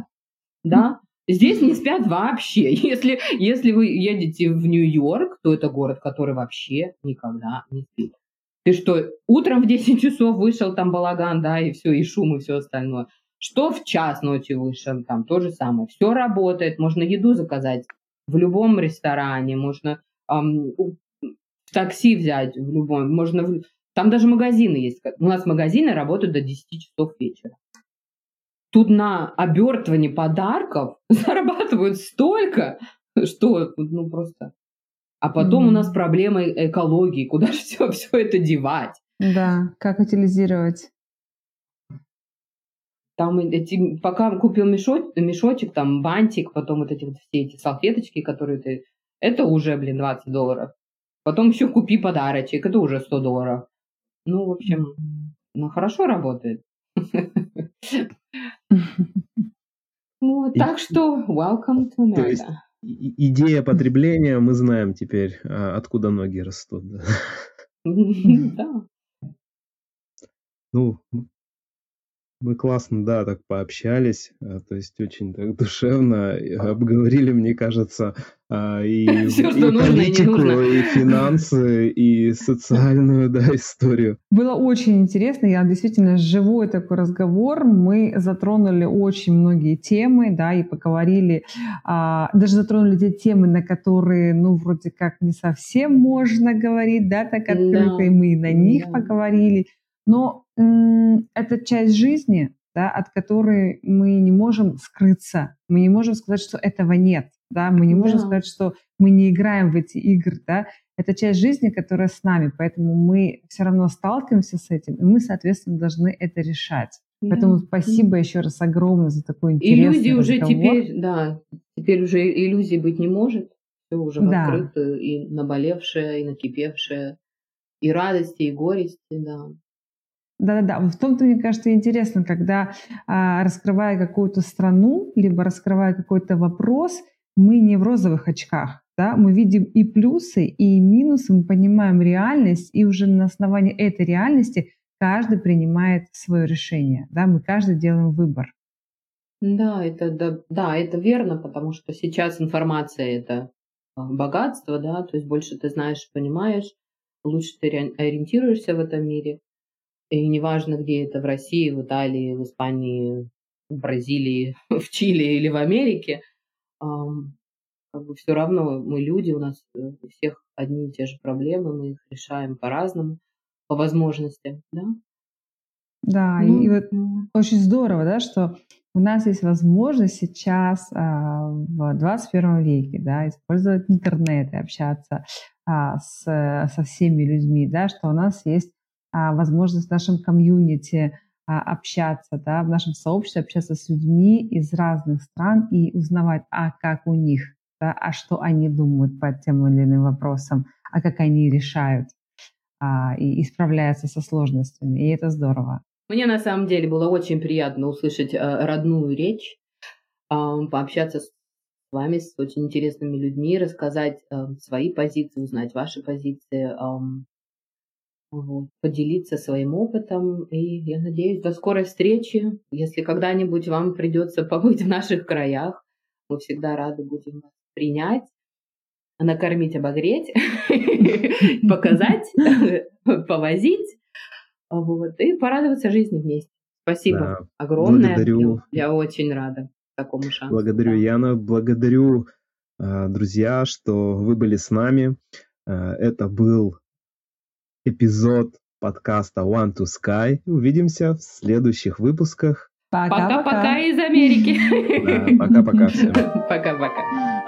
Speaker 3: да? Здесь не спят вообще. Если, если вы едете в Нью-Йорк, то это город, который вообще никогда не спит. Ты что, утром в 10 часов вышел, там балаган, да, и все, и шум, и все остальное. Что в час ночи вышел, там то же самое. Все работает, можно еду заказать в любом ресторане, можно эм, такси взять в любом, можно... В... Там даже магазины есть. У нас магазины работают до 10 часов вечера. Тут на обертывание подарков зарабатывают столько, что ну просто а потом mm-hmm. у нас проблема экологии, куда же все, все это девать?
Speaker 1: Да, как утилизировать?
Speaker 3: Там эти, пока купил мешочек, мешочек, там бантик, потом вот эти вот все эти салфеточки, которые ты... Это уже, блин, 20 долларов. Потом еще купи подарочек, это уже 100 долларов. Ну, в общем, ну, хорошо работает. И, так что welcome to America. То есть,
Speaker 2: идея потребления, мы знаем теперь, а, откуда ноги растут. Да. Ну, мы классно, да, так пообщались, э, то есть очень так душевно обговорили, мне кажется, а, и, Все, и политику, и, и финансы, и социальную, да, историю.
Speaker 1: Было очень интересно, я действительно живой такой разговор, мы затронули очень многие темы, да, и поговорили, а, даже затронули те темы, на которые, ну, вроде как не совсем можно говорить, да, так открыто, да. и мы на них да. поговорили, но это часть жизни, да, от которой мы не можем скрыться. Мы не можем сказать, что этого нет. Да? Мы не можем да. сказать, что мы не играем в эти игры. Да? Это часть жизни, которая с нами, поэтому мы все равно сталкиваемся с этим, и мы, соответственно, должны это решать. Поэтому спасибо еще раз огромное за такой интересный
Speaker 3: Иллюзии уже теперь, да, теперь уже иллюзий быть не может. Все уже да. открыто, и наболевшее, и накипевшее, и радости, и горести, да.
Speaker 1: Да-да-да. В том-то, мне кажется, интересно, когда а, раскрывая какую-то страну, либо раскрывая какой-то вопрос, мы не в розовых очках. Да? Мы видим и плюсы, и минусы, мы понимаем реальность, и уже на основании этой реальности каждый принимает свое решение. Да? Мы каждый делаем выбор.
Speaker 3: Да, это, да, да, это верно, потому что сейчас информация – это а, богатство, да, то есть больше ты знаешь, понимаешь, лучше ты ориентируешься в этом мире. И неважно, где это, в России, в Италии, в Испании, в Бразилии, в Чили или в Америке, как бы все равно мы люди, у нас э, у всех одни и те же проблемы, мы их решаем по-разному, по возможности, да?
Speaker 1: Да, ну, и, и вот очень здорово, да, что у нас есть возможность сейчас а, в 21 веке, да, использовать интернет и общаться а, с, со всеми людьми, да, что у нас есть возможность в нашем комьюнити а, общаться, да, в нашем сообществе общаться с людьми из разных стран и узнавать, а как у них, да, а что они думают по тем или иным вопросам, а как они решают а, и, справляются со сложностями. И это здорово.
Speaker 3: Мне на самом деле было очень приятно услышать э, родную речь, пообщаться с вами, с очень интересными людьми, рассказать свои позиции, узнать ваши позиции. Э, поделиться своим опытом. И я надеюсь, до скорой встречи. Если когда-нибудь вам придется побыть в наших краях, мы всегда рады будем вас принять, накормить, обогреть, показать, повозить вот, и порадоваться жизни вместе. Спасибо огромное. Благодарю. Я очень рада такому шансу.
Speaker 2: Благодарю, Яна. Благодарю, а, друзья, что вы были с нами. А, это был эпизод подкаста One to Sky. Увидимся в следующих выпусках.
Speaker 3: Пока-пока из Америки.
Speaker 2: Пока-пока всем.
Speaker 3: Пока-пока.